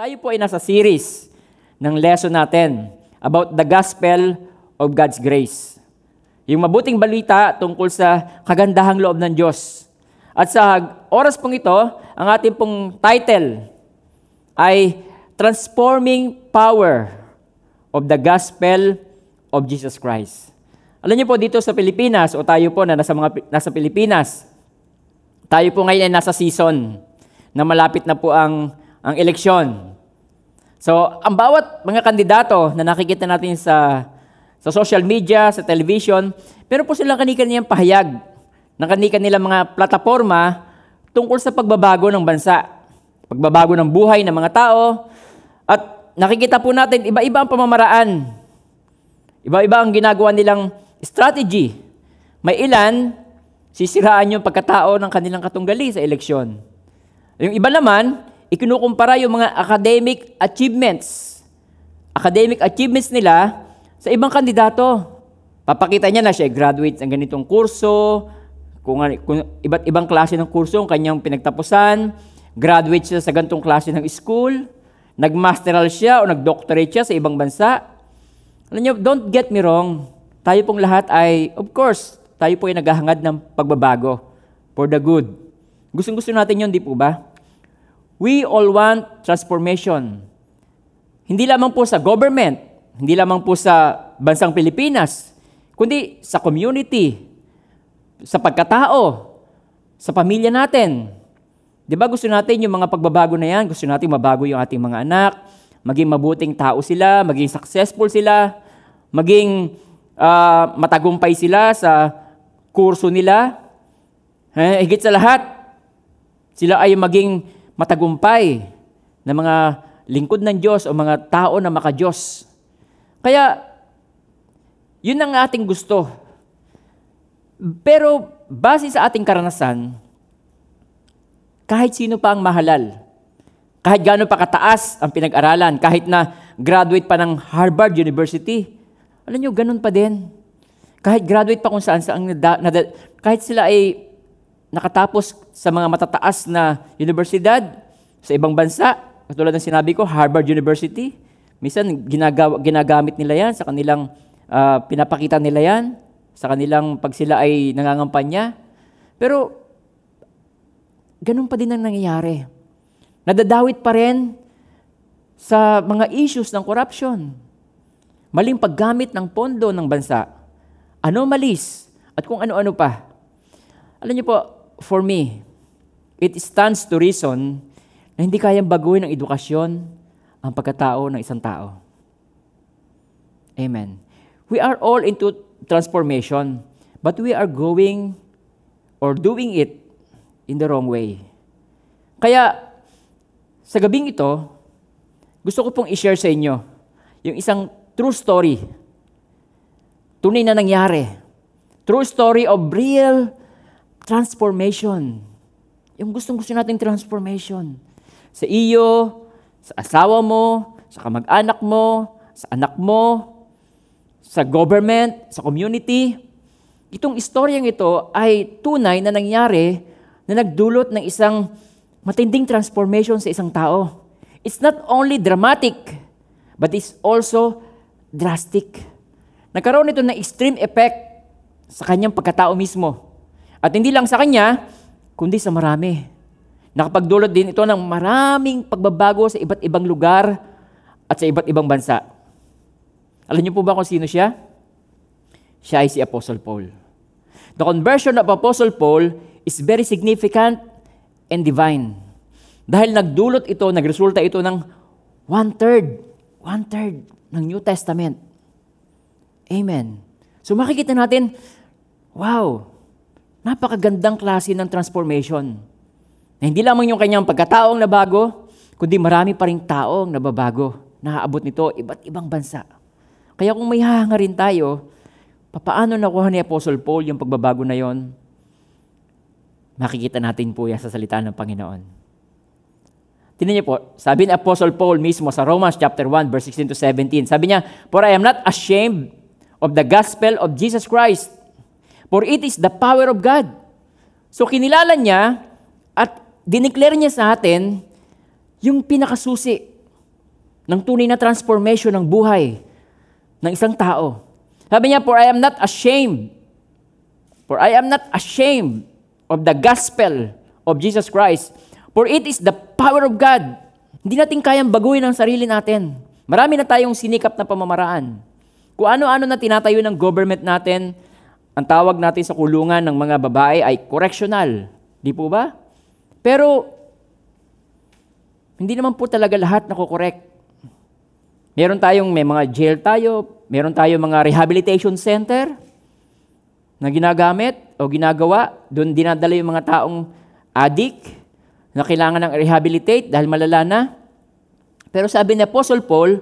Tayo po ay nasa series ng lesson natin about the gospel of God's grace. Yung mabuting balita tungkol sa kagandahang loob ng Diyos. At sa oras pong ito, ang ating pong title ay Transforming Power of the Gospel of Jesus Christ. Alam niyo po dito sa Pilipinas o tayo po na nasa mga nasa Pilipinas, tayo po ngayon ay nasa season na malapit na po ang ang eleksyon. So, ang bawat mga kandidato na nakikita natin sa sa social media, sa television, pero po silang kanilang pahayag ng kanilang mga plataforma tungkol sa pagbabago ng bansa, pagbabago ng buhay ng mga tao, at nakikita po natin iba-iba ang pamamaraan. Iba-iba ang ginagawa nilang strategy. May ilan, sisiraan yung pagkatao ng kanilang katunggali sa eleksyon. Yung iba naman, ikinukumpara yung mga academic achievements. Academic achievements nila sa ibang kandidato. Papakita niya na siya graduate ng ganitong kurso, kung, kung iba't ibang klase ng kurso ang kanyang pinagtapusan, graduate siya sa ganitong klase ng school, nagmasteral siya o nagdoctorate siya sa ibang bansa. Alam niyo, don't get me wrong. Tayo pong lahat ay, of course, tayo po ay naghahangad ng pagbabago for the good. Gustong gusto natin yun, di po ba? We all want transformation. Hindi lamang po sa government, hindi lamang po sa bansang Pilipinas, kundi sa community, sa pagkatao, sa pamilya natin. Di ba gusto natin yung mga pagbabago na yan? Gusto natin mabago yung ating mga anak, maging mabuting tao sila, maging successful sila, maging ah, matagumpay sila sa kurso nila. Eh, higit sa lahat, sila ay maging matagumpay na mga lingkod ng Diyos o mga tao na maka-Diyos. Kaya, yun ang ating gusto. Pero, base sa ating karanasan, kahit sino pa ang mahalal, kahit gaano pa kataas ang pinag-aralan, kahit na graduate pa ng Harvard University, alam nyo, ganun pa din. Kahit graduate pa kung saan saan, kahit sila ay nakatapos sa mga matataas na universidad sa ibang bansa, katulad ng sinabi ko, Harvard University, minsan ginagawa, ginagamit nila yan sa kanilang, ah, pinapakita nila yan sa kanilang pag sila ay nangangampanya. Pero, ganun pa din ang nangyayari. Nadadawit pa rin sa mga issues ng corruption. Maling paggamit ng pondo ng bansa. Anomalies. At kung ano-ano pa. Alam niyo po, for me, it stands to reason na hindi kayang baguhin ng edukasyon ang pagkatao ng isang tao. Amen. We are all into transformation, but we are going or doing it in the wrong way. Kaya, sa gabing ito, gusto ko pong i-share sa inyo yung isang true story. Tunay na nangyari. True story of real transformation. Yung gustong gusto nating transformation. Sa iyo, sa asawa mo, sa kamag-anak mo, sa anak mo, sa government, sa community. Itong istoryang ito ay tunay na nangyari na nagdulot ng isang matinding transformation sa isang tao. It's not only dramatic, but it's also drastic. Nagkaroon ito ng extreme effect sa kanyang pagkatao mismo. At hindi lang sa kanya, kundi sa marami. Nakapagdulot din ito ng maraming pagbabago sa iba't ibang lugar at sa iba't ibang bansa. Alam niyo po ba kung sino siya? Siya ay si Apostle Paul. The conversion of Apostle Paul is very significant and divine. Dahil nagdulot ito, nagresulta ito ng one-third, one-third ng New Testament. Amen. So makikita natin, wow, napakagandang klase ng transformation. Na hindi lamang yung kanyang pagkataong nabago, kundi marami pa rin taong nababago. Naaabot nito iba't ibang bansa. Kaya kung may hahangarin tayo, papaano nakuha ni Apostle Paul yung pagbabago na yon? Makikita natin po yan sa salita ng Panginoon. Tingnan niyo po, sabi ni Apostle Paul mismo sa Romans chapter 1 verse 16 to 17. Sabi niya, "For I am not ashamed of the gospel of Jesus Christ, for it is the power of God." So kinilala niya at dineclare niya sa atin yung pinakasusi ng tunay na transformation ng buhay ng isang tao. Sabi niya, For I am not ashamed, for I am not ashamed of the gospel of Jesus Christ, for it is the power of God. Hindi natin kayang baguhin ang sarili natin. Marami na tayong sinikap na pamamaraan. Kung ano-ano na tinatayo ng government natin, ang tawag natin sa kulungan ng mga babae ay correctional. Di po ba? Pero, hindi naman po talaga lahat nakokorek. Meron tayong, may mga jail tayo, meron tayong mga rehabilitation center na ginagamit o ginagawa. Doon dinadala yung mga taong addict na kailangan ng rehabilitate dahil malala na. Pero sabi ni Apostle Paul,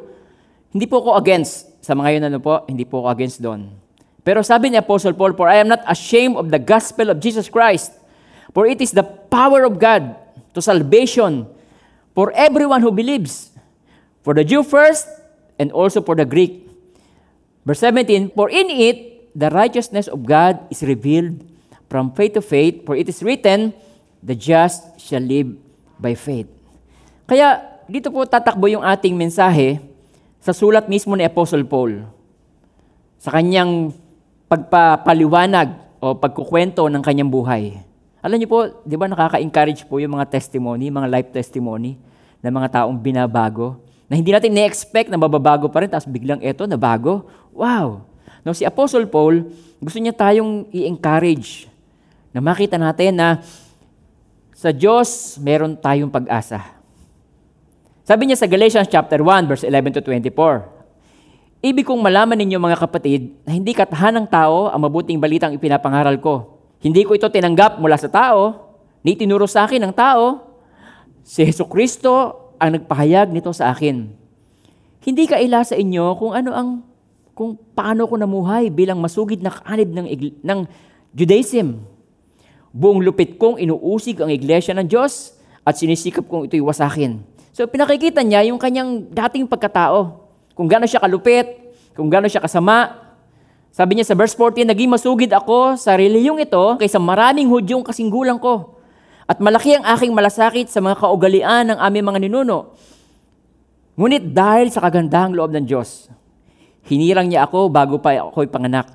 hindi po ako against sa mga yun ano po, hindi po ako against doon. Pero sabi ni Apostle Paul, For I am not ashamed of the gospel of Jesus Christ, for it is the power of God to salvation for everyone who believes, for the Jew first, and also for the Greek. Verse 17, For in it the righteousness of God is revealed from faith to faith, for it is written, The just shall live by faith. Kaya dito po tatakbo yung ating mensahe sa sulat mismo ni Apostle Paul. Sa kanyang pagpapaliwanag o pagkukwento ng kanyang buhay. Alam niyo po, di ba nakaka-encourage po yung mga testimony, mga life testimony ng mga taong binabago na hindi natin na-expect na mababago pa rin, tapos biglang eto, nabago. Wow! No, si Apostle Paul, gusto niya tayong i-encourage na makita natin na sa Diyos, meron tayong pag-asa. Sabi niya sa Galatians chapter 1, verse 11 to 24, Ibig kong malaman ninyo mga kapatid na hindi katahan ng tao ang mabuting balitang ipinapangaral ko. Hindi ko ito tinanggap mula sa tao, ni tinuro sa akin ng tao. Si Heso Kristo ang nagpahayag nito sa akin. Hindi kaila sa inyo kung ano ang kung paano ko namuhay bilang masugid na kaanib ng, ng Judaism. Buong lupit kong inuusig ang iglesia ng Diyos at sinisikap kong ito'y wasakin. So pinakikita niya yung kanyang dating pagkatao. Kung gaano siya kalupit, kung gaano siya kasama. Sabi niya sa verse 14, Naging masugid ako sa reliyong ito kaysa maraming hudyong kasinggulang ko. At malaki ang aking malasakit sa mga kaugalian ng aming mga ninuno. Ngunit dahil sa kagandahang loob ng Diyos, hinirang niya ako bago pa ako'y panganak.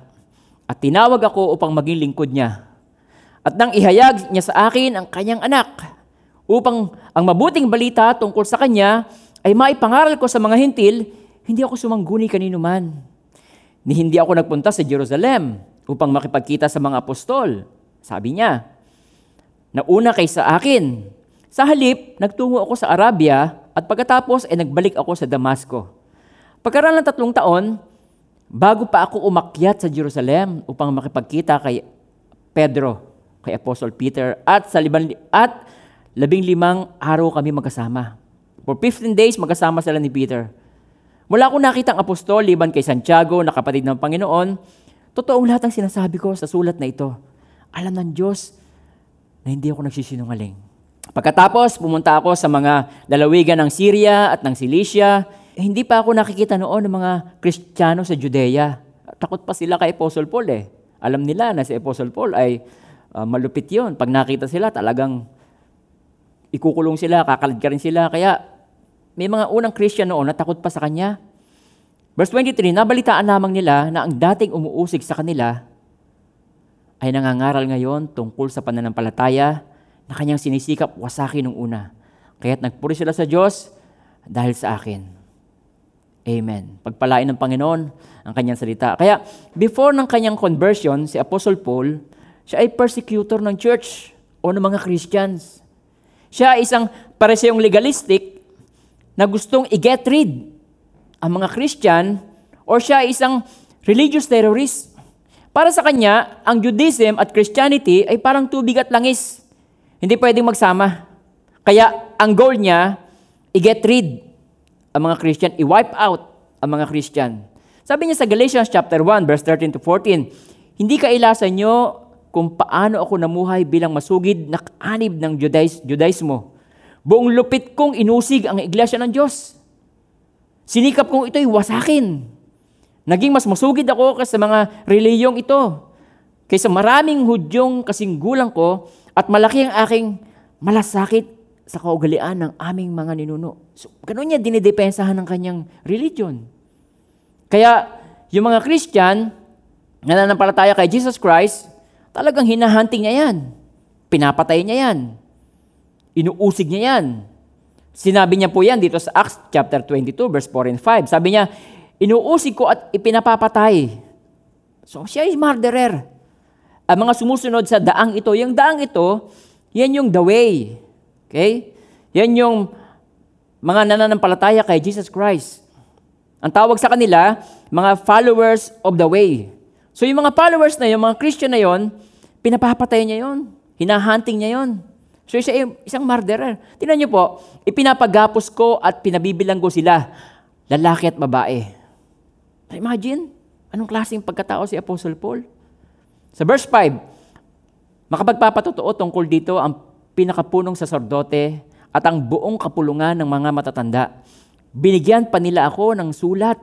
At tinawag ako upang maging lingkod niya. At nang ihayag niya sa akin ang kanyang anak, upang ang mabuting balita tungkol sa kanya ay maipangaral ko sa mga hintil, hindi ako sumangguni kanino man. Ni hindi ako nagpunta sa Jerusalem upang makipagkita sa mga apostol. Sabi niya, nauna kay sa akin. Sa halip, nagtungo ako sa Arabia at pagkatapos ay nagbalik ako sa Damasco. Pagkaraan ng tatlong taon, bago pa ako umakyat sa Jerusalem upang makipagkita kay Pedro, kay Apostle Peter, at sa liban, at labing limang araw kami magkasama. For 15 days, magkasama sila ni Peter. Wala akong nakitang apostol, liban kay Santiago, na kapatid ng Panginoon. Totoong lahat ng sinasabi ko sa sulat na ito. Alam ng Diyos na hindi ako nagsisinungaling. Pagkatapos, pumunta ako sa mga lalawigan ng Syria at ng Cilicia. Eh, hindi pa ako nakikita noon ng mga Kristiyano sa Judea. Takot pa sila kay Apostle Paul eh. Alam nila na si Apostle Paul ay uh, malupit yon. Pag nakita sila, talagang ikukulong sila, kakalad ka rin sila. Kaya may mga unang Christian noon na takot pa sa kanya. Verse 23, nabalitaan lamang nila na ang dating umuusig sa kanila ay nangangaral ngayon tungkol sa pananampalataya na kanyang sinisikap wasakin nung una. Kaya't nagpuri sila sa Diyos dahil sa akin. Amen. Pagpalain ng Panginoon ang kanyang salita. Kaya before ng kanyang conversion, si Apostle Paul, siya ay persecutor ng church o ng mga Christians. Siya ay isang pareseyong legalistic na gustong i-get rid ang mga Christian or siya ay isang religious terrorist. Para sa kanya, ang Judaism at Christianity ay parang tubig at langis. Hindi pwedeng magsama. Kaya ang goal niya, i-get rid ang mga Christian, i-wipe out ang mga Christian. Sabi niya sa Galatians chapter 1 verse 13 to 14, hindi kailasan nyo kung paano ako namuhay bilang masugid na kaanib ng Judais, Judaismo. Buong lupit kong inusig ang iglesia ng Diyos. Sinikap kong ito'y wasakin. Naging mas masugid ako kaysa mga reliyong ito. Kaysa maraming hudyong kasinggulang ko at malaki ang aking malasakit sa kaugalian ng aming mga ninuno. So, ganun niya dinidepensahan ng kanyang religion. Kaya, yung mga Christian, na nananampalataya kay Jesus Christ, talagang hinahunting niya yan. Pinapatay niya yan. Inuusig niya yan. Sinabi niya po yan dito sa Acts chapter 22, verse 4 and 5. Sabi niya, inuusig ko at ipinapapatay. So, siya ay murderer. Ang mga sumusunod sa daang ito, yung daang ito, yan yung the way. Okay? Yan yung mga nananampalataya kay Jesus Christ. Ang tawag sa kanila, mga followers of the way. So yung mga followers na yun, mga Christian na yun, pinapapatay niya yun. Hinahunting niya yun. So siya ay isang murderer. Tingnan niyo po, ipinapagapos ko at pinabibilang sila, lalaki at babae. Imagine, anong klaseng pagkatao si Apostle Paul? Sa verse 5, makapagpapatotoo tungkol dito ang pinakapunong saserdote at ang buong kapulungan ng mga matatanda. Binigyan pa nila ako ng sulat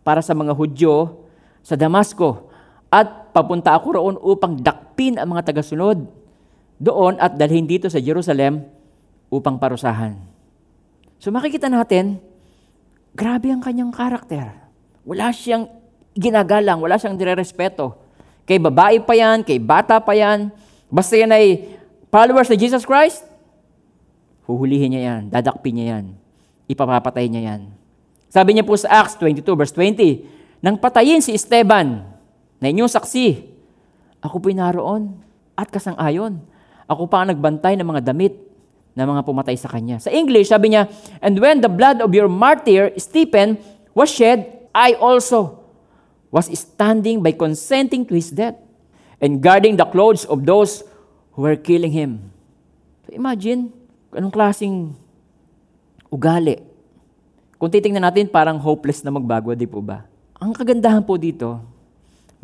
para sa mga Hudyo sa Damasco at papunta ako roon upang dakpin ang mga tagasunod doon at dalhin dito sa Jerusalem upang parusahan. So makikita natin, grabe ang kanyang karakter. Wala siyang ginagalang, wala siyang direrespeto. Kay babae pa yan, kay bata pa yan, basta yan ay followers ni Jesus Christ, huhulihin niya yan, dadakpin niya yan, ipapapatay niya yan. Sabi niya po sa Acts 22 verse 20, nang patayin si Esteban, na inyong saksi, ako po'y naroon at kasang-ayon. Ako pa ang nagbantay ng mga damit na mga pumatay sa kanya. Sa English, sabi niya, And when the blood of your martyr, Stephen, was shed, I also was standing by consenting to his death and guarding the clothes of those who were killing him. So imagine, anong klaseng ugali. Kung titingnan natin, parang hopeless na magbago, di po ba? Ang kagandahan po dito,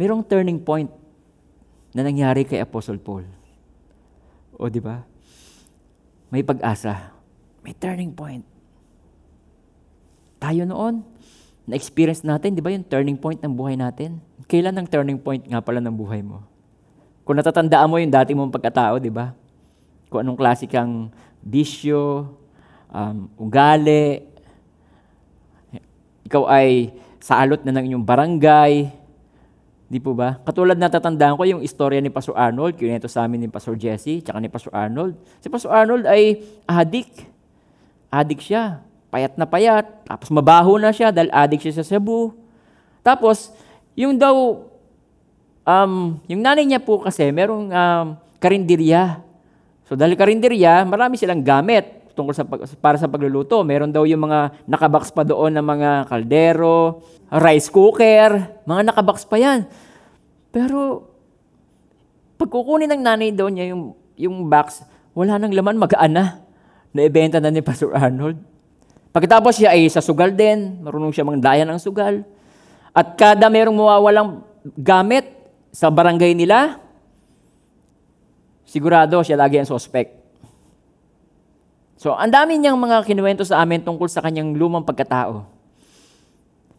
mayroong turning point na nangyari kay Apostle Paul. O di ba? May pag-asa. May turning point. Tayo noon, na-experience natin, di ba yung turning point ng buhay natin? Kailan ang turning point nga pala ng buhay mo? Kung natatandaan mo yung dati mong pagkatao, di ba? Kung anong klase kang bisyo, um, ugali, ikaw ay saalot na ng inyong barangay, Di po ba? Katulad na tatandaan ko yung istorya ni Pastor Arnold, kinento sa amin ni Pastor Jesse, tsaka ni Pastor Arnold. Si Pastor Arnold ay adik. Adik siya. Payat na payat. Tapos mabaho na siya dahil adik siya sa Cebu. Tapos, yung daw, um, yung nanay niya po kasi, merong um, karinderya. So dahil karinderya, marami silang gamit tungkol sa para sa pagluluto. Meron daw yung mga nakabox pa doon ng mga kaldero, rice cooker, mga nakabox pa yan. Pero pag kukunin ng nanay daw niya yung, yung box, wala nang laman, magaan na. Naibenta na ni Pastor Arnold. Pagkatapos siya ay sa sugal din, marunong siya mangdayan ng sugal. At kada merong mawawalang gamit sa barangay nila, sigurado siya lagi ang suspect. So, ang dami niyang mga kinuwento sa amin tungkol sa kanyang lumang pagkatao.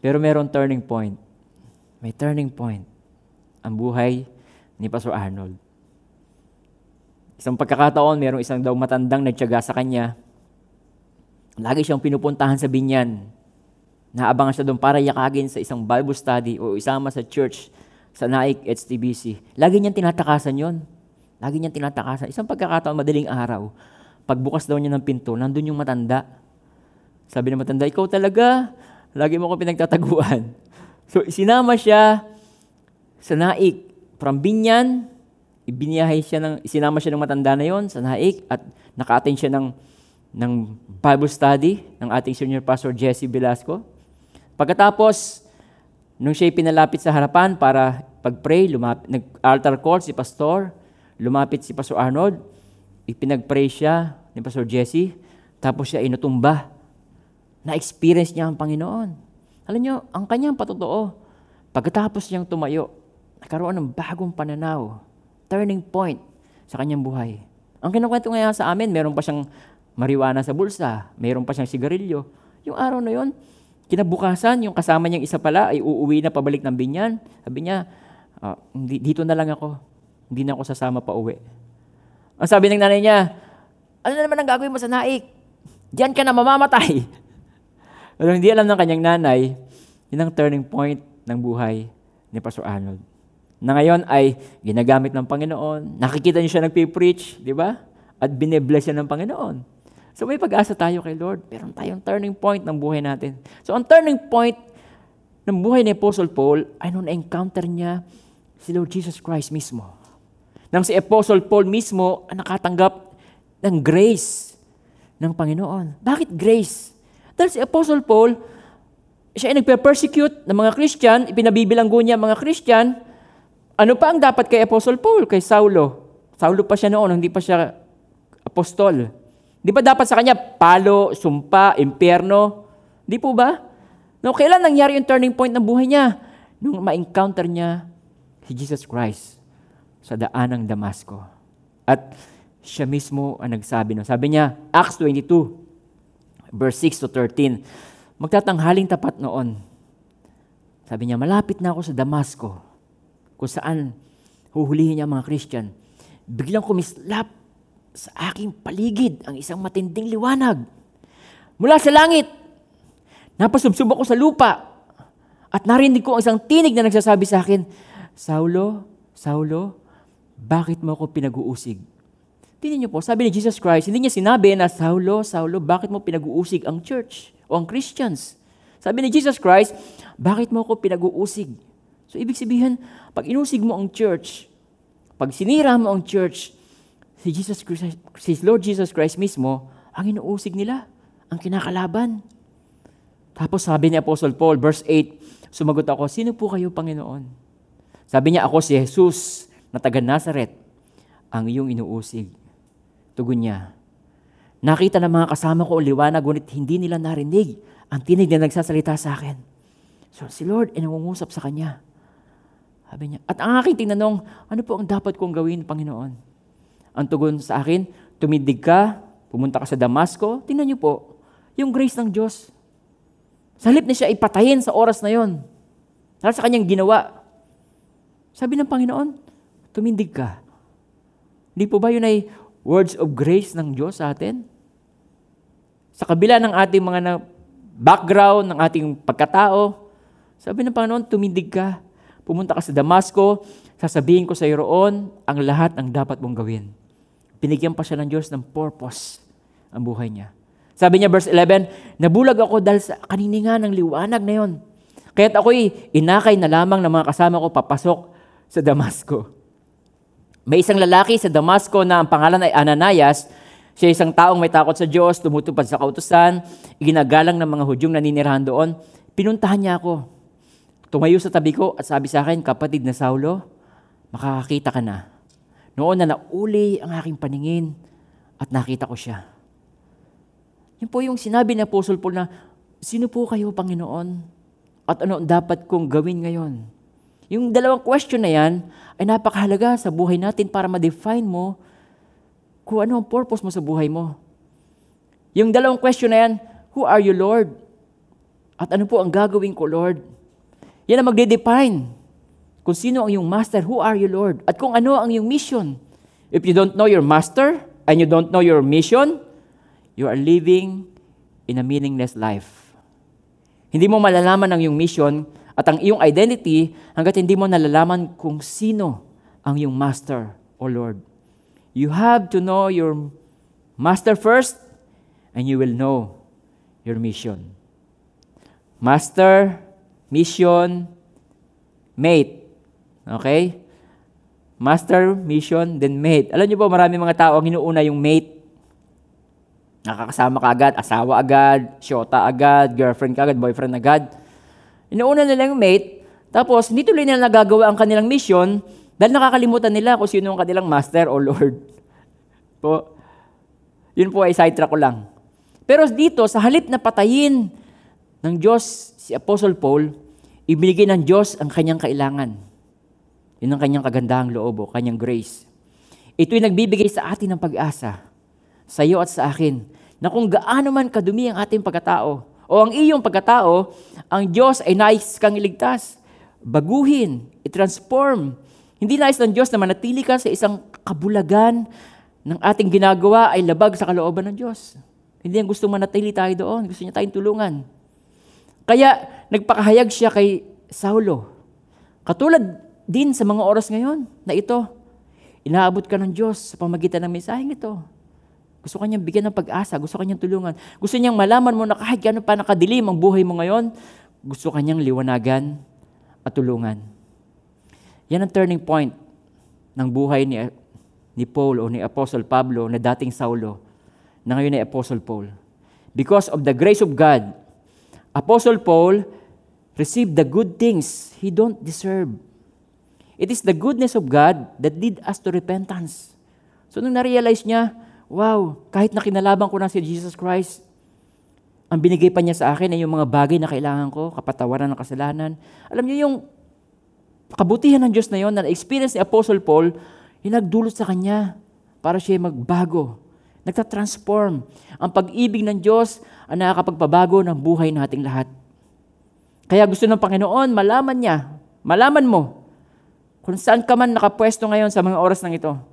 Pero meron turning point. May turning point ang buhay ni Pastor Arnold. Isang pagkakataon, merong isang daw matandang nagtyaga sa kanya. Lagi siyang pinupuntahan sa binyan. Naabangan siya doon para yakagin sa isang Bible study o isama sa church sa Naik HTBC. Lagi niyang tinatakasan yon. Lagi niyang tinatakasan. Isang pagkakataon, madaling araw, pagbukas daw niya ng pinto, nandun yung matanda. Sabi ng matanda, ikaw talaga, lagi mo ko pinagtataguan. So, sinama siya sa naik. From Binyan, ibiniyahay siya ng, sinama siya ng matanda na yon sa naik at naka-attend siya ng, ng Bible study ng ating senior pastor Jesse Velasco. Pagkatapos, nung siya pinalapit sa harapan para pag-pray, lumapit, nag-altar call si pastor, lumapit si Pastor Arnold, ipinag-pray siya ni Pastor Jesse, tapos siya inutumba. Na-experience niya ang Panginoon. Alam niyo, ang kanyang patotoo, pagkatapos niyang tumayo, nagkaroon ng bagong pananaw, turning point sa kanyang buhay. Ang kinukwento ngayon sa amin, meron pa siyang marijuana sa bulsa, meron pa siyang sigarilyo. Yung araw na yon, kinabukasan, yung kasama niyang isa pala ay uuwi na pabalik ng binyan. Sabi niya, ah, dito na lang ako. Hindi na ako sasama pa uwi. Ang sabi ng nanay niya, Ano na naman ang gagawin mo sa naik? Diyan ka na mamamatay. Pero hindi alam ng kanyang nanay, yun ang turning point ng buhay ni Pastor Arnold. Na ngayon ay ginagamit ng Panginoon, nakikita niyo siya nagpipreach, di ba? At binebless siya ng Panginoon. So may pag-asa tayo kay Lord. Meron tayong turning point ng buhay natin. So ang turning point ng buhay ni Apostle Paul ay nung na-encounter niya si Lord Jesus Christ mismo. Nang si Apostle Paul mismo ang nakatanggap ng grace ng Panginoon. Bakit grace? Dahil si Apostle Paul, siya ay nagpe-persecute ng mga Christian, ipinabibilanggo niya mga Christian, ano pa ang dapat kay Apostle Paul, kay Saulo? Saulo pa siya noon, hindi pa siya apostol. Di ba dapat sa kanya palo, sumpa, impyerno? Di po ba? No, kailan nangyari yung turning point ng buhay niya? Nung ma-encounter niya si Jesus Christ sa daan ng Damasco. At siya mismo ang nagsabi. No? Sabi niya, Acts 22, verse 6 to 13, magtatanghaling tapat noon. Sabi niya, malapit na ako sa Damasco, kung saan huhulihin niya mga Christian. Biglang kumislap sa aking paligid ang isang matinding liwanag. Mula sa langit, napasubsob ako sa lupa at narinig ko ang isang tinig na nagsasabi sa akin, Saulo, Saulo, bakit mo ako pinag-uusig? Tingnan niyo po, sabi ni Jesus Christ, hindi niya sinabi na, Saulo, Saulo, bakit mo pinag-uusig ang church o ang Christians? Sabi ni Jesus Christ, bakit mo ako pinag-uusig? So, ibig sabihin, pag inusig mo ang church, pag sinira mo ang church, si Jesus Christ, si Lord Jesus Christ mismo, ang inuusig nila, ang kinakalaban. Tapos sabi ni Apostle Paul, verse 8, sumagot ako, sino po kayo, Panginoon? Sabi niya, ako si Jesus na taga Nazareth, ang iyong inuusig. Tugon niya, nakita ng mga kasama ko liwanag, ngunit hindi nila narinig ang tinig na nagsasalita sa akin. So si Lord ay nangungusap sa kanya. Sabi niya, at ang aking tinanong, ano po ang dapat kong gawin, Panginoon? Ang tugon sa akin, tumindig ka, pumunta ka sa Damasco, tingnan niyo po, yung grace ng Diyos. Sa na siya ipatayin sa oras na yon, dahil sa kanyang ginawa, sabi ng Panginoon, tumindig ka. Hindi po ba yun ay words of grace ng Diyos sa atin? Sa kabila ng ating mga na background, ng ating pagkatao, sabi ng Panginoon, tumindig ka. Pumunta ka sa Damasco, sasabihin ko sa iyo roon ang lahat ng dapat mong gawin. Binigyan pa siya ng Diyos ng purpose ang buhay niya. Sabi niya, verse 11, Nabulag ako dahil sa kanininga ng liwanag na yon. Kaya't ako'y inakay na lamang ng mga kasama ko papasok sa Damasco. May isang lalaki sa Damasco na ang pangalan ay Ananias. Siya isang taong may takot sa Diyos, tumutupad sa kautusan, iginagalang ng mga hudyong naninirahan doon. Pinuntahan niya ako. Tumayo sa tabi ko at sabi sa akin, kapatid na Saulo, makakakita ka na Noon na nauli ang aking paningin at nakita ko siya. Yan po yung sinabi ni Apostle Paul na, Sino po kayo, Panginoon? At ano ang dapat kong gawin ngayon? Yung dalawang question na yan ay napakahalaga sa buhay natin para ma-define mo kung ano ang purpose mo sa buhay mo. Yung dalawang question na yan, Who are you, Lord? At ano po ang gagawin ko, Lord? Yan ang magde-define kung sino ang iyong master, who are you, Lord? At kung ano ang iyong mission. If you don't know your master and you don't know your mission, you are living in a meaningless life. Hindi mo malalaman ang iyong mission at ang iyong identity hanggat hindi mo nalalaman kung sino ang iyong master o Lord. You have to know your master first and you will know your mission. Master, mission, mate. Okay? Master, mission, then mate. Alam niyo po, marami mga tao ang inuuna yung mate. Nakakasama ka agad, asawa agad, syota agad, girlfriend ka agad, boyfriend agad. Inuuna nila yung mate, tapos hindi tuloy nila nagagawa ang kanilang mission dahil nakakalimutan nila kung sino ang kanilang master o Lord. po. Yun po ay sidetrack ko lang. Pero dito, sa halip na patayin ng Diyos si Apostle Paul, ibinigay ng Diyos ang kanyang kailangan. Yun ang kanyang kagandahang loob o kanyang grace. Ito'y nagbibigay sa atin ng pag-asa, sa iyo at sa akin, na kung gaano man kadumi ang ating pagkatao, o ang iyong pagkatao, ang Diyos ay nais kang iligtas, baguhin, i-transform. Hindi nais ng Diyos na manatili ka sa isang kabulagan ng ating ginagawa ay labag sa kalooban ng Diyos. Hindi niya gusto manatili tayo doon. Gusto niya tayong tulungan. Kaya nagpakahayag siya kay Saulo. Katulad din sa mga oras ngayon na ito, inaabot ka ng Diyos sa pamagitan ng mensaheng ito. Gusto kanyang bigyan ng pag-asa, gusto kanyang tulungan. Gusto niyang malaman mo na kahit gano'n pa nakadilim ang buhay mo ngayon, gusto kanyang liwanagan at tulungan. Yan ang turning point ng buhay ni, ni Paul o ni Apostle Pablo na dating Saulo, na ngayon ay Apostle Paul. Because of the grace of God, Apostle Paul received the good things he don't deserve. It is the goodness of God that lead us to repentance. So nung na-realize niya, wow, kahit na kinalaban ko na si Jesus Christ, ang binigay pa niya sa akin ay yung mga bagay na kailangan ko, kapatawaran ng kasalanan. Alam niyo yung kabutihan ng Diyos na yon na experience ni Apostle Paul, yung sa kanya para siya magbago. Nagtatransform. Ang pag-ibig ng Diyos ang nakakapagpabago ng buhay nating lahat. Kaya gusto ng Panginoon, malaman niya, malaman mo, kung saan ka man nakapwesto ngayon sa mga oras ng ito.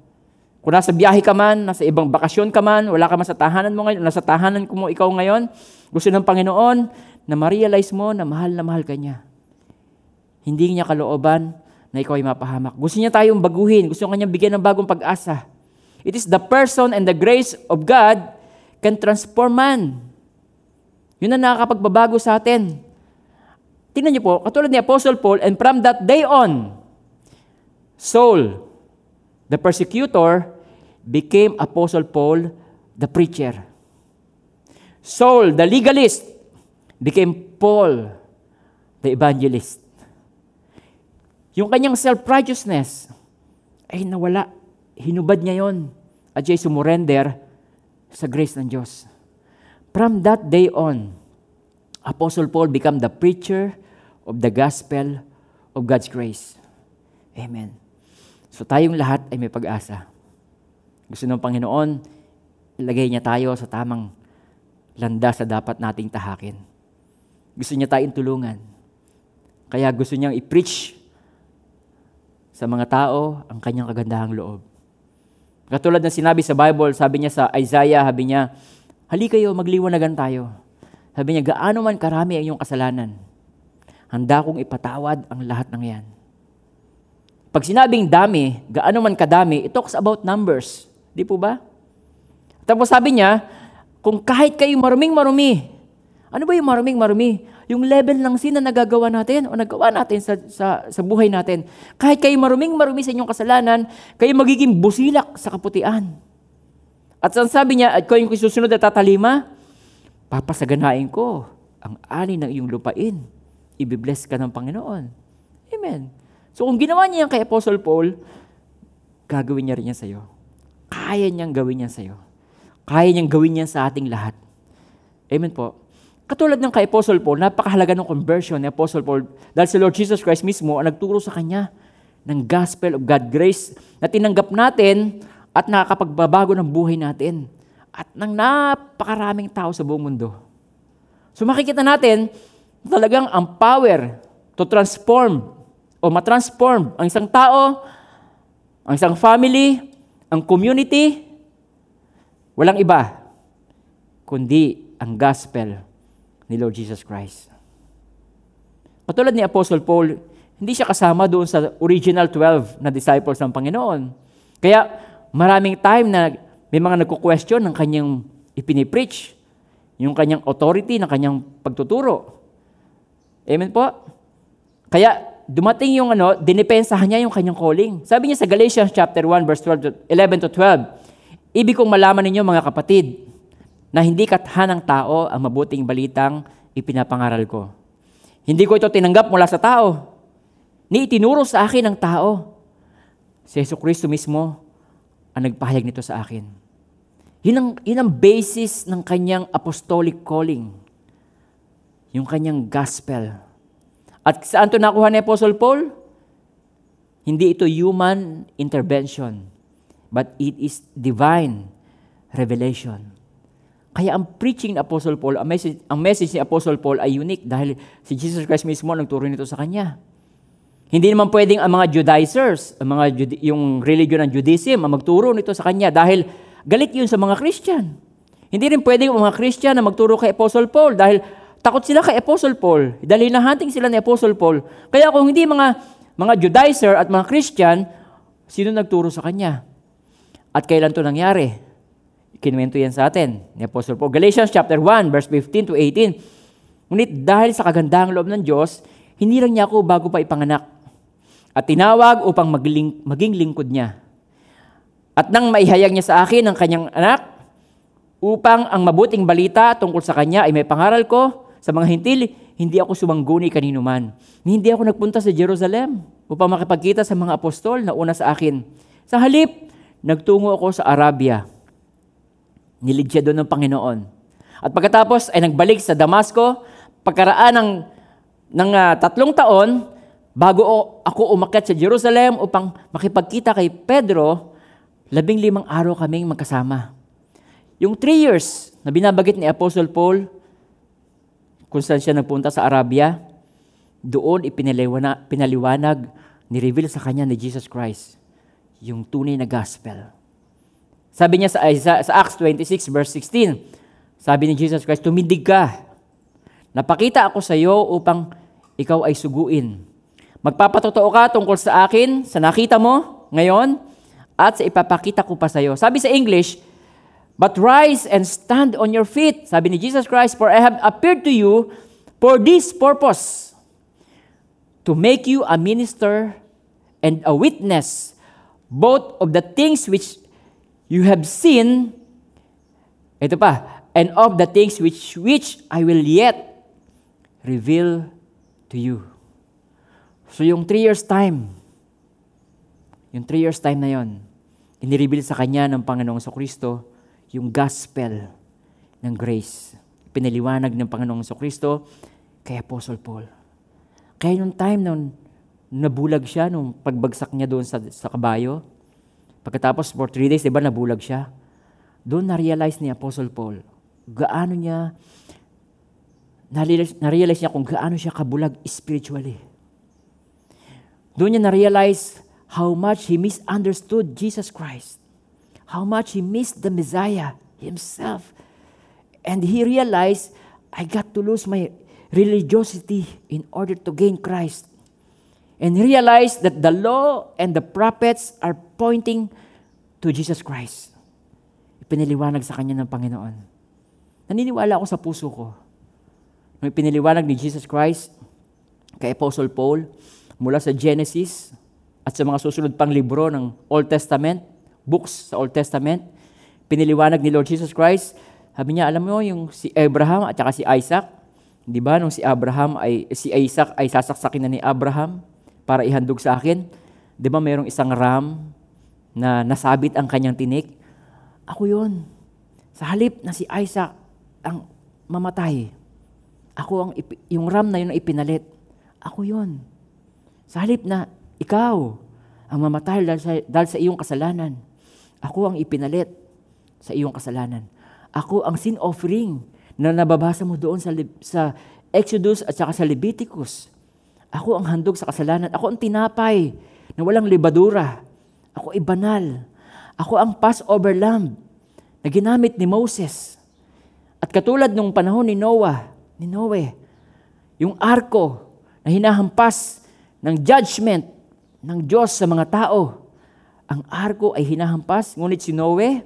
Kung nasa biyahe ka man, nasa ibang bakasyon ka man, wala ka man sa tahanan mo ngayon, nasa tahanan mo ikaw ngayon, gusto ng Panginoon na ma-realize mo na mahal na mahal ka niya. Hindi niya kalooban na ikaw ay mapahamak. Gusto niya tayong baguhin. Gusto niya bigyan ng bagong pag-asa. It is the person and the grace of God can transform man. Yun ang nakakapagbabago sa atin. Tingnan niyo po, katulad ni Apostle Paul, and from that day on, Saul, the persecutor, became Apostle Paul, the preacher. Saul, the legalist, became Paul, the evangelist. Yung kanyang self-righteousness ay nawala. Hinubad niya yon at siya sumurrender sa grace ng Diyos. From that day on, Apostle Paul became the preacher of the gospel of God's grace. Amen. So tayong lahat ay may pag-asa. Gusto ng Panginoon, ilagay niya tayo sa tamang landas sa dapat nating tahakin. Gusto niya tayong tulungan. Kaya gusto niyang i-preach sa mga tao ang kanyang kagandahang loob. Katulad ng sinabi sa Bible, sabi niya sa Isaiah, sabi niya, hali kayo, magliwanagan tayo. Sabi niya, gaano man karami ang iyong kasalanan, handa kong ipatawad ang lahat ng yan. Pag sinabing dami, gaano man kadami, it talks about numbers. Di po ba? Tapos sabi niya, kung kahit kayo maruming marumi, ano ba yung maruming marumi? Yung level ng sin na nagagawa natin o nagawa natin sa, sa, sa buhay natin. Kahit kayo maruming marumi sa inyong kasalanan, kayo magiging busilak sa kaputian. At sabi niya, at kung yung susunod na tatalima, papasaganain ko ang ani ng iyong lupain. Ibibless ka ng Panginoon. Amen. So kung ginawa niya yan kay Apostle Paul, gagawin niya rin yan sa'yo. Kaya niyang gawin yan sa'yo. Kaya niyang gawin yan sa ating lahat. Amen po. Katulad ng kay Apostle Paul, napakahalaga ng conversion ni Apostle Paul dahil si Lord Jesus Christ mismo ang nagturo sa kanya ng gospel of God grace na tinanggap natin at nakakapagbabago ng buhay natin at ng napakaraming tao sa buong mundo. So makikita natin talagang ang power to transform o matransform ang isang tao, ang isang family, ang community, walang iba kundi ang gospel ni Lord Jesus Christ. Katulad ni Apostle Paul, hindi siya kasama doon sa original 12 na disciples ng Panginoon. Kaya maraming time na may mga nagko-question ng kanyang ipinipreach, yung kanyang authority ng kanyang pagtuturo. Amen po? Kaya dumating yung ano, dinipensahan niya yung kanyang calling. Sabi niya sa Galatians chapter 1 verse 12 to, 11 to 12, Ibig kong malaman ninyo mga kapatid, na hindi kathan ng tao ang mabuting balitang ipinapangaral ko. Hindi ko ito tinanggap mula sa tao. Ni itinuro sa akin ng tao. Si Yesu Kristo mismo ang nagpahayag nito sa akin. Yun ang, yun ang basis ng kanyang apostolic calling. Yung kanyang gospel. At saan ito nakuha ni Apostle Paul? Hindi ito human intervention, but it is divine revelation. Kaya ang preaching ni Apostle Paul, ang message, ang message ni Apostle Paul ay unique dahil si Jesus Christ mismo nagturo nito sa kanya. Hindi naman pwedeng ang mga Judaizers, ang mga yung religion ng Judaism, ang magturo nito sa kanya dahil galit yun sa mga Christian. Hindi rin pwedeng ang mga Christian na magturo kay Apostle Paul dahil takot sila kay Apostle Paul. Dahil hinahunting sila ni Apostle Paul. Kaya kung hindi mga mga Judaizer at mga Christian, sino nagturo sa kanya? At kailan to nangyari? Kinuwento yan sa atin ni Apostle Paul. Galatians chapter 1, verse 15 to 18. Ngunit dahil sa kagandahang loob ng Diyos, hindi lang niya ako bago pa ipanganak at tinawag upang magling, maging lingkod niya. At nang maihayag niya sa akin ang kanyang anak, upang ang mabuting balita tungkol sa kanya ay may pangaral ko sa mga hintil, hindi ako sumangguni kanino man. Hindi ako nagpunta sa Jerusalem upang makipagkita sa mga apostol na una sa akin. Sa halip, nagtungo ako sa Arabia. Niligya doon ng Panginoon. At pagkatapos ay nagbalik sa Damasco, pagkaraan ng, ng ah, tatlong taon, Bago ako umakyat sa Jerusalem upang makipagkita kay Pedro, labing limang araw kaming magkasama. Yung three years na binabagit ni Apostle Paul, kung saan siya nagpunta sa Arabia, doon ipinaliwanag, pinaliwanag, ni-reveal sa kanya ni Jesus Christ yung tunay na gospel. Sabi niya sa, sa, sa Acts 26 verse 16, sabi ni Jesus Christ, tumindig ka. Napakita ako sa iyo upang ikaw ay suguin. Magpapatotoo ka tungkol sa akin, sa nakita mo ngayon, at sa ipapakita ko pa sa iyo. Sabi sa English, But rise and stand on your feet. Sabi ni Jesus Christ, For I have appeared to you for this purpose, to make you a minister and a witness, both of the things which you have seen, ito pa, and of the things which, which I will yet reveal to you. So yung three years time, yung three years time na yon, inireveal sa kanya ng Panginoong Kristo yung gospel ng grace. Pinaliwanag ng Panginoong Kristo kay Apostle Paul. Kaya yung time nung nabulag siya nung pagbagsak niya doon sa, sa kabayo, pagkatapos for three days, di ba nabulag siya? Doon na-realize ni Apostle Paul, gaano niya, na-realize, na-realize niya kung gaano siya kabulag spiritually. Doon niya na-realize how much he misunderstood Jesus Christ. How much he missed the Messiah himself. And he realized, I got to lose my religiosity in order to gain Christ. And realized that the law and the prophets are pointing to Jesus Christ. Ipiniliwanag sa kanya ng Panginoon. Naniniwala ako sa puso ko. Nung ipiniliwanag ni Jesus Christ kay Apostle Paul, mula sa Genesis at sa mga susunod pang libro ng Old Testament, books sa Old Testament, piniliwanag ni Lord Jesus Christ, sabi niya, alam mo yung si Abraham at saka si Isaac, di ba, nung si Abraham ay, si Isaac ay sasaksakin na ni Abraham para ihandog sa akin, di ba mayroong isang ram na nasabit ang kanyang tinik? Ako yun. Sa halip na si Isaac ang mamatay, ako ang, yung ram na yun na ipinalit. Ako yun. Sa halip na ikaw ang mamatay dahil sa, dahil sa iyong kasalanan. Ako ang ipinalit sa iyong kasalanan. Ako ang sin offering na nababasa mo doon sa, sa Exodus at saka sa Leviticus. Ako ang handog sa kasalanan. Ako ang tinapay na walang libadura. Ako ay banal. Ako ang Passover lamb na ginamit ni Moses. At katulad nung panahon ni Noah, ni Noe, yung arko na hinahampas ng judgment ng Diyos sa mga tao. Ang arko ay hinahampas, ngunit si Noe,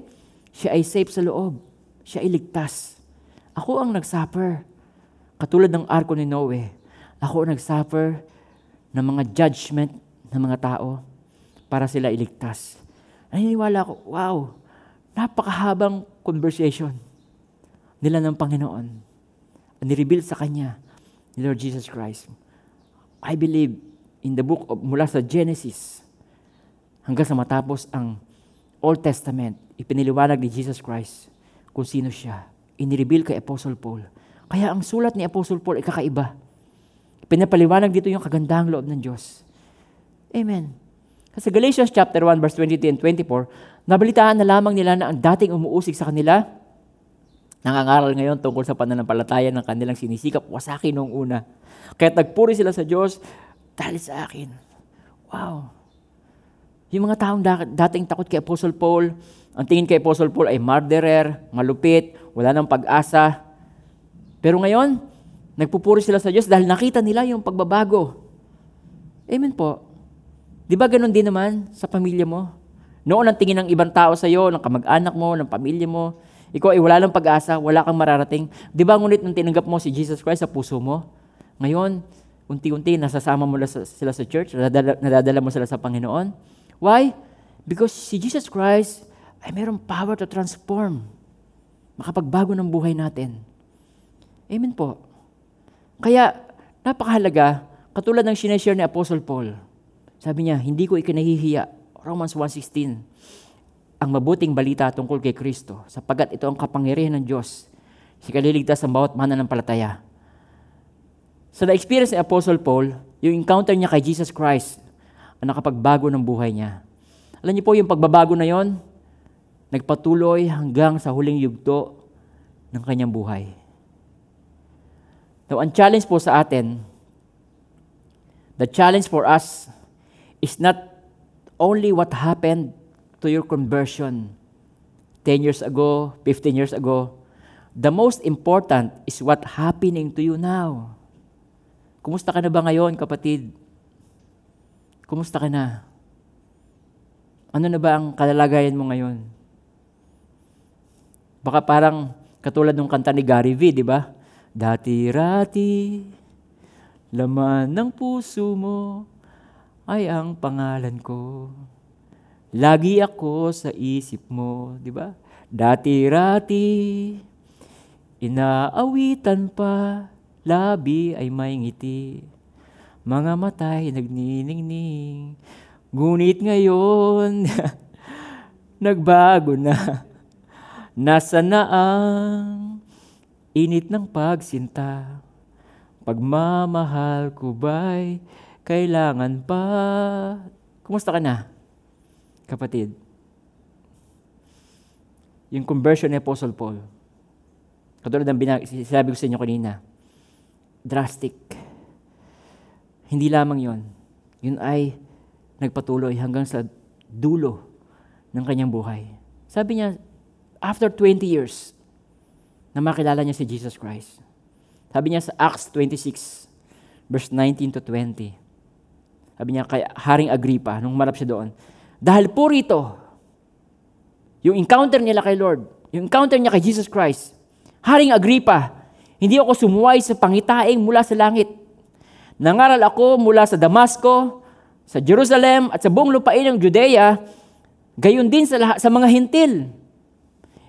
siya ay safe sa loob. Siya ay ligtas. Ako ang nagsuffer. Katulad ng arko ni Noe, ako ang nagsuffer ng mga judgment ng mga tao para sila iligtas. Naniniwala ako, wow, napakahabang conversation nila ng Panginoon. Nireveal sa Kanya ni Lord Jesus Christ. I believe in the book of mula sa Genesis hanggang sa matapos ang Old Testament, ipiniliwanag ni Jesus Christ kung sino siya. Inireveal kay Apostle Paul. Kaya ang sulat ni Apostle Paul ay kakaiba. Pinapaliwanag dito yung kagandahang loob ng Diyos. Amen. Kasi Galatians chapter 1 verse 22 and 24, nabalitaan na lamang nila na ang dating umuusig sa kanila, nangangaral ngayon tungkol sa pananampalataya ng kanilang sinisikap wasakin noong una. Kaya nagpuri sila sa Diyos, dahil sa akin, Wow. Yung mga taong dating takot kay Apostle Paul, ang tingin kay Apostle Paul ay murderer, malupit, wala nang pag-asa. Pero ngayon, nagpupuri sila sa Diyos dahil nakita nila yung pagbabago. Amen po. Di ba ganun din naman sa pamilya mo? Noon ang tingin ng ibang tao sa iyo, ng kamag-anak mo, ng pamilya mo, ikaw ay wala lang pag-asa, wala kang mararating. Di ba ngunit nung tinanggap mo si Jesus Christ sa puso mo, ngayon, unti-unti nasasama mo sila sa church, nadadala, nadadala mo sila sa Panginoon, Why? Because si Jesus Christ ay mayroong power to transform. Makapagbago ng buhay natin. Amen po. Kaya, napakahalaga, katulad ng sineshare ni Apostle Paul. Sabi niya, hindi ko ikinahihiya. Romans 1.16 ang mabuting balita tungkol kay Kristo, sapagat ito ang kapangyarihan ng Diyos sa kaliligtas ng bawat mananampalataya. Sa so, na-experience ni Apostle Paul, yung encounter niya kay Jesus Christ, ang nakapagbago ng buhay niya. Alam niyo po, yung pagbabago na yon, nagpatuloy hanggang sa huling yugto ng kanyang buhay. Now, ang challenge po sa atin, the challenge for us is not only what happened to your conversion 10 years ago, 15 years ago. The most important is what happening to you now. Kumusta ka na ba ngayon, kapatid? Kumusta ka na? Ano na ba ang kalalagayan mo ngayon? Baka parang katulad ng kanta ni Gary V, di ba? Dati-rati, laman ng puso mo ay ang pangalan ko. Lagi ako sa isip mo, di ba? Dati-rati, inaawitan pa, labi ay may ngiti mga matay nagniningning. Ngunit ngayon, nagbago na. Nasa na ang init ng pagsinta. Pagmamahal ko ba'y kailangan pa? Kumusta ka na, kapatid? Yung conversion ni Apostle Paul. Katulad ng binag- sinabi ko sa inyo kanina. Drastic hindi lamang yon. Yun ay nagpatuloy hanggang sa dulo ng kanyang buhay. Sabi niya, after 20 years, na makilala niya si Jesus Christ. Sabi niya sa Acts 26, verse 19 to 20. Sabi niya kay Haring Agripa, nung marap siya doon, dahil po rito, yung encounter niya kay Lord, yung encounter niya kay Jesus Christ, Haring Agripa, hindi ako sumuway sa pangitaing mula sa langit Nangaral ako mula sa Damasco, sa Jerusalem at sa buong lupain ng Judea, gayon din sa, lahat, sa mga hintil.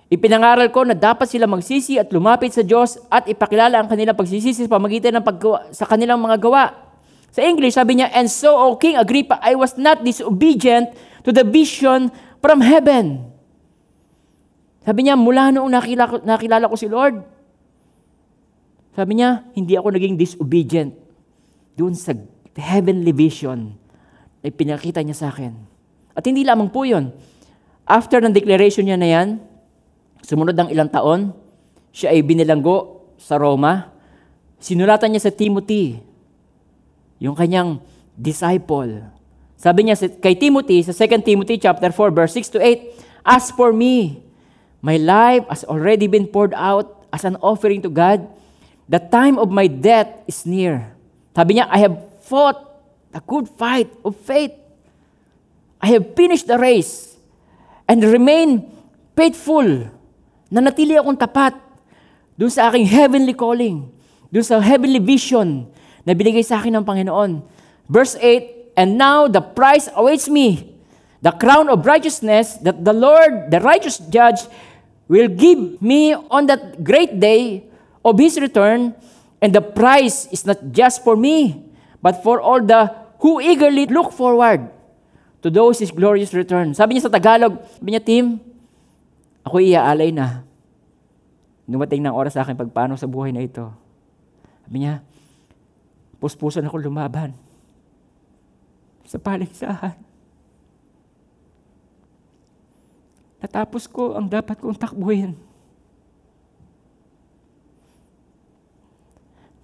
Ipinangaral ko na dapat sila magsisi at lumapit sa Diyos at ipakilala ang kanilang pagsisisi sa pamagitan ng paggawa, sa kanilang mga gawa. Sa English, sabi niya, And so, O King Agrippa, I was not disobedient to the vision from heaven. Sabi niya, mula noong nakilala, nakilala ko si Lord, sabi niya, hindi ako naging disobedient doon sa heavenly vision na pinakita niya sa akin. At hindi lamang po yun. After ng declaration niya na yan, sumunod ng ilang taon, siya ay binilanggo sa Roma. Sinulatan niya sa Timothy, yung kanyang disciple. Sabi niya kay Timothy, sa 2 Timothy chapter 4, verse 6 to 8, As for me, my life has already been poured out as an offering to God. The time of my death is near. Sabi niya, I have fought a good fight of faith. I have finished the race and remain faithful. Nanatili akong tapat doon sa aking heavenly calling, doon sa heavenly vision na binigay sa akin ng Panginoon. Verse 8, And now the prize awaits me, the crown of righteousness that the Lord, the righteous judge, will give me on that great day of his return, And the prize is not just for me, but for all the who eagerly look forward to those His glorious return. Sabi niya sa Tagalog, sabi niya, Tim, ako iaalay na. Dumating ng oras sa akin pagpano sa buhay na ito. Sabi niya, puspusan ako lumaban sa paligsahan. Natapos ko ang dapat kong takbuhin.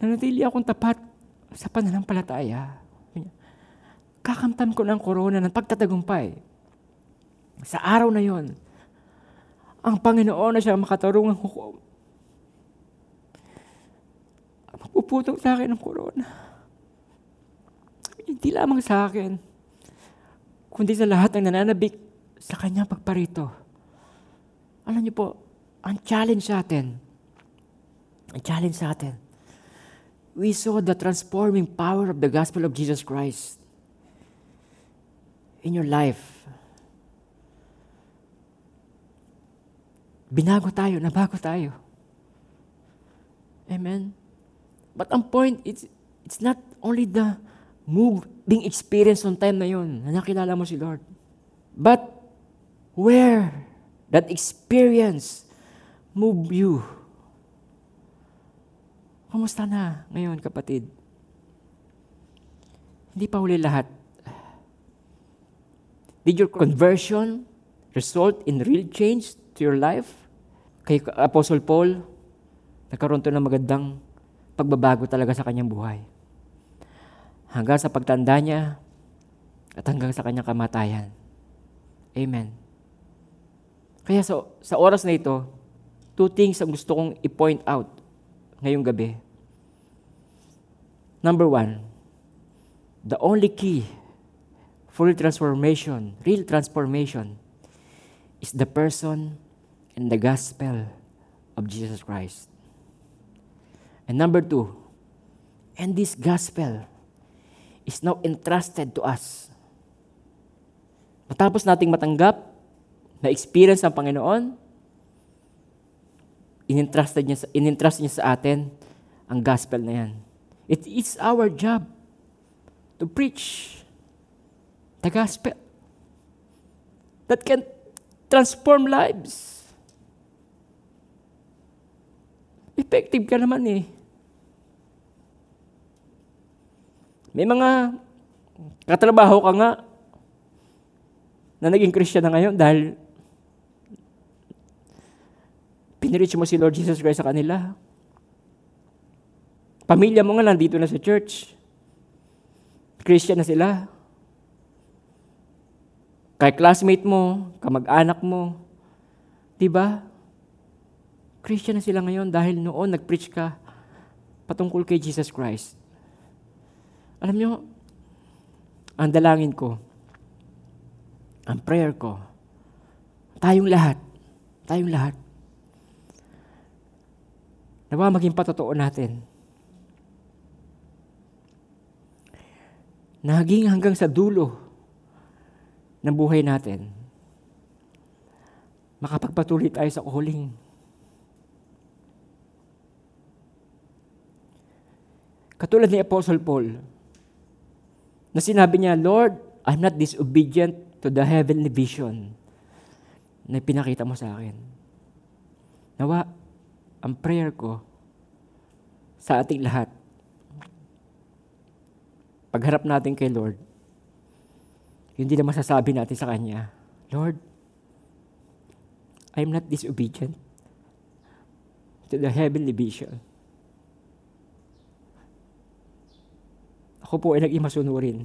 Nanatili akong tapat sa pananampalataya. kakamtam ko ng korona ng pagtatagumpay. Sa araw na yon, ang Panginoon na siya makatarungang hukom. Magpuputong sa akin ng korona. Hindi lamang sa akin, kundi sa lahat ng nananabik sa kanyang pagparito. Alam niyo po, ang challenge sa atin, ang challenge sa atin, we saw the transforming power of the gospel of Jesus Christ in your life. Binago tayo, nabago tayo. Amen. But ang point, it's, it's not only the move being experienced on time na yun, na nakilala mo si Lord. But where that experience move you? Kumusta na ngayon, kapatid? Hindi pa huli lahat. Did your conversion result in real change to your life? Kay Apostle Paul, nagkaroon to ng magandang pagbabago talaga sa kanyang buhay. Hanggang sa pagtanda niya at hanggang sa kanyang kamatayan. Amen. Kaya sa, sa oras na ito, two things ang gusto kong i-point out ngayong gabi. Number one, the only key for transformation, real transformation, is the person and the gospel of Jesus Christ. And number two, and this gospel is now entrusted to us. Matapos nating matanggap na experience ang Panginoon, inintrusted niya, inintrust niya sa atin ang gospel na yan. It is our job to preach the gospel that can transform lives. Effective ka naman eh. May mga katrabaho ka nga na naging Christian na ngayon dahil pinirich mo si Lord Jesus Christ sa kanila. Pamilya mo nga nandito na sa church. Christian na sila. Kay classmate mo, kamag-anak mo, di ba? Christian na sila ngayon dahil noon nag-preach ka patungkol kay Jesus Christ. Alam nyo, ang dalangin ko, ang prayer ko, tayong lahat, tayong lahat, nawa maging patotoo natin. Naging hanggang sa dulo ng buhay natin, makapagpatuloy tayo sa calling. Katulad ni Apostle Paul, na sinabi niya, Lord, I'm not disobedient to the heavenly vision na pinakita mo sa akin. Nawa, ang prayer ko sa ating lahat, pagharap natin kay Lord, hindi na masasabi natin sa Kanya, Lord, I'm not disobedient to the heavenly vision. Ako po ay naging masunurin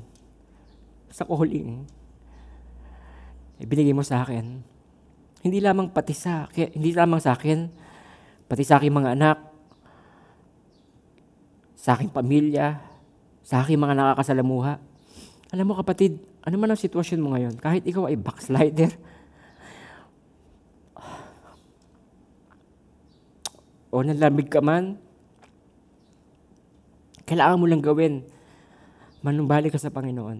sa calling. Ibinigay mo sa akin. Hindi lamang pati sa, hindi lamang sa akin, pati sa aking mga anak, sa aking pamilya, sa aking mga nakakasalamuha. Alam mo kapatid, ano man ang sitwasyon mo ngayon, kahit ikaw ay backslider, o nalamig ka man, kailangan mo lang gawin manumbalik ka sa Panginoon.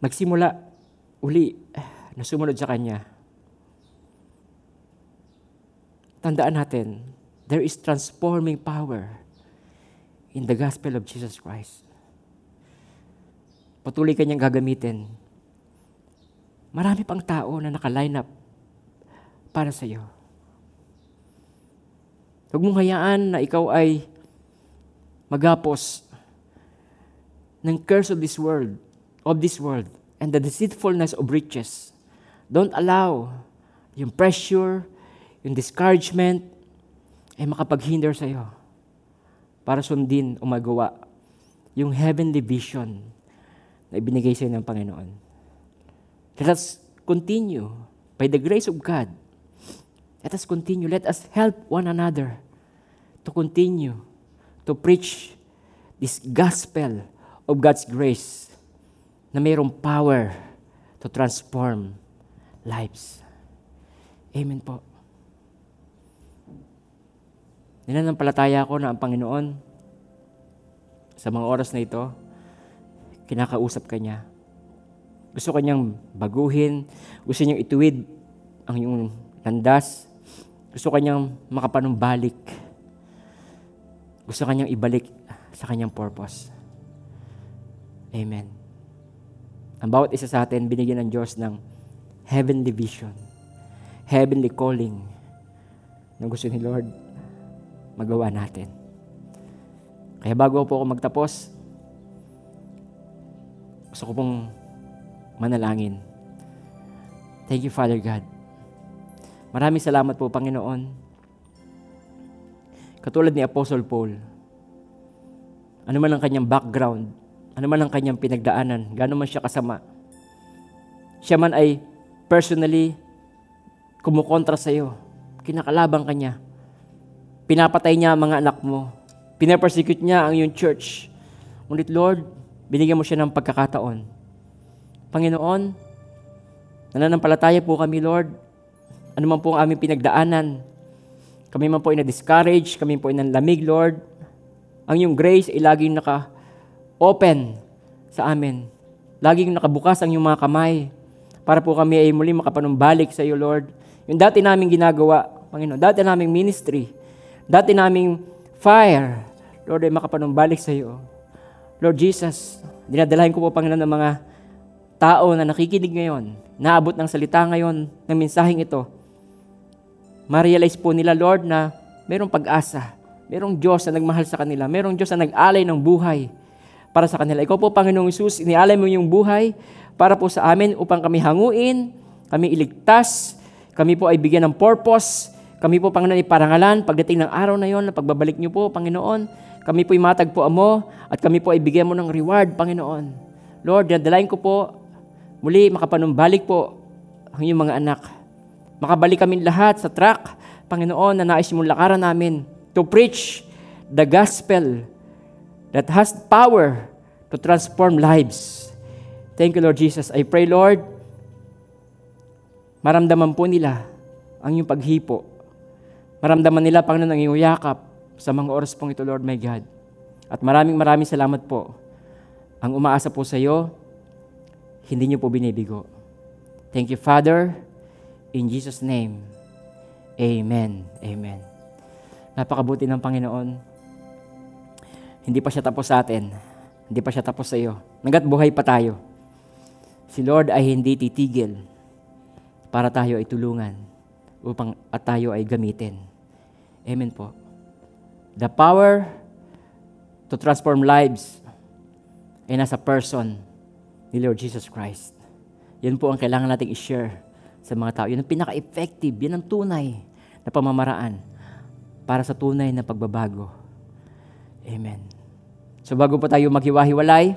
Magsimula uli na sumunod sa Kanya. Tandaan natin, there is transforming power in the gospel of Jesus Christ. Patuloy kanyang gagamitin. Marami pang tao na naka-line up para sa iyo. Huwag mong hayaan na ikaw ay magapos ng curse of this world, of this world, and the deceitfulness of riches. Don't allow yung pressure, yung discouragement, ay makapaghinder sa iyo para sundin o magawa yung heavenly vision na ibinigay sa ng Panginoon. Let us continue by the grace of God. Let us continue. Let us help one another to continue to preach this gospel of God's grace na mayroong power to transform lives. Amen po. Ninanampalataya ko na ang Panginoon sa mga oras na ito, kinakausap ka niya. Gusto kanyang baguhin, gusto niyang ituwid ang iyong landas, gusto kanyang makapanumbalik, gusto kanyang ibalik sa kanyang purpose. Amen. Ang bawat isa sa atin, binigyan ng Diyos ng heavenly vision, heavenly calling na gusto ni Lord magawa natin. Kaya bago po ako magtapos, gusto ko pong manalangin. Thank you, Father God. Maraming salamat po, Panginoon. Katulad ni Apostle Paul, ano man ang kanyang background, ano man ang kanyang pinagdaanan, gano'n man siya kasama, siya man ay personally kumukontra sa iyo, kinakalabang kanya, pinapatay niya ang mga anak mo, pinapersecute niya ang iyong church. Ngunit Lord, binigyan mo siya ng pagkakataon. Panginoon, nananampalataya po kami, Lord. Ano man po ang aming pinagdaanan. Kami man po ay na-discourage, kami po ay nanlamig, Lord. Ang iyong grace ay laging naka-open sa amin. Laging nakabukas ang iyong mga kamay para po kami ay muli makapanumbalik sa iyo, Lord. Yung dati naming ginagawa, Panginoon, dati naming ministry, dati naming fire, Lord, ay makapanumbalik sa iyo. Lord Jesus, dinadalahin ko po, Panginoon, ng mga tao na nakikinig ngayon, naabot ng salita ngayon, ng mensaheng ito, ma-realize po nila, Lord, na mayroong pag-asa, mayroong Diyos na nagmahal sa kanila, mayroong Diyos na nag-alay ng buhay para sa kanila. Ikaw po, Panginoong Isus, inialay mo yung buhay para po sa amin upang kami hanguin, kami iligtas, kami po ay bigyan ng purpose, kami po, Panginoon, iparangalan pagdating ng araw na yon, na pagbabalik niyo po, Panginoon, kami po matagpo mo at kami po ay bigyan mo ng reward, Panginoon. Lord, dadalain ko po, muli makapanumbalik po ang iyong mga anak. Makabalik kami lahat sa track, Panginoon, na nais mong lakaran namin to preach the gospel that has power to transform lives. Thank you, Lord Jesus. I pray, Lord, maramdaman po nila ang iyong paghipo. Maramdaman nila, Panginoon, ang iyong yakap sa mga oras pong ito, Lord my God. At maraming maraming salamat po. Ang umaasa po sa iyo, hindi niyo po binibigo. Thank you, Father. In Jesus' name, Amen. Amen. Napakabuti ng Panginoon. Hindi pa siya tapos sa atin. Hindi pa siya tapos sa iyo. Hanggat buhay pa tayo. Si Lord ay hindi titigil para tayo ay tulungan upang at tayo ay gamitin. Amen po. The power to transform lives ay nasa person ni Lord Jesus Christ. Yan po ang kailangan nating i-share sa mga tao. Yan ang pinaka-effective, yan ang tunay na pamamaraan para sa tunay na pagbabago. Amen. So bago po tayo maghiwa-hiwalay,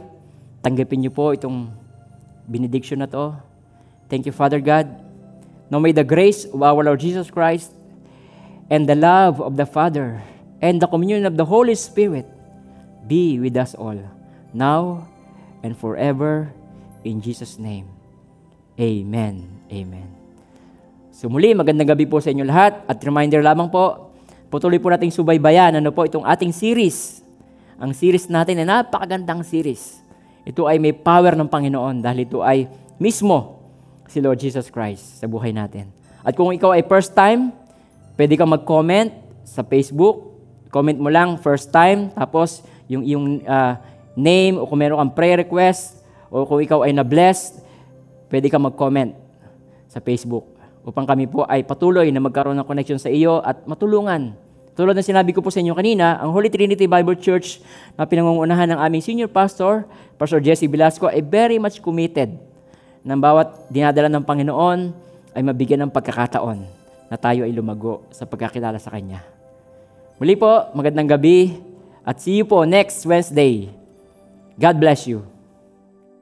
tanggapin niyo po itong benediction na to. Thank you, Father God. Now may the grace of our Lord Jesus Christ and the love of the Father and the communion of the Holy Spirit be with us all, now and forever, in Jesus' name. Amen. Amen. So muli, magandang gabi po sa inyo lahat. At reminder lamang po, putuloy po nating subaybayan ano po itong ating series. Ang series natin ay napakagandang series. Ito ay may power ng Panginoon dahil ito ay mismo si Lord Jesus Christ sa buhay natin. At kung ikaw ay first time, pwede kang mag-comment sa Facebook. Comment mo lang first time, tapos yung yung uh, name o kung meron kang prayer request o kung ikaw ay na-blessed, pwede kang mag-comment sa Facebook upang kami po ay patuloy na magkaroon ng connection sa iyo at matulungan. Tulad ng sinabi ko po sa inyo kanina, ang Holy Trinity Bible Church na pinangungunahan ng aming senior pastor, Pastor Jesse Velasco, ay very much committed ng bawat dinadala ng Panginoon ay mabigyan ng pagkakataon na tayo ay lumago sa pagkakilala sa Kanya. Muli po, magandang gabi at see you po next Wednesday God bless you.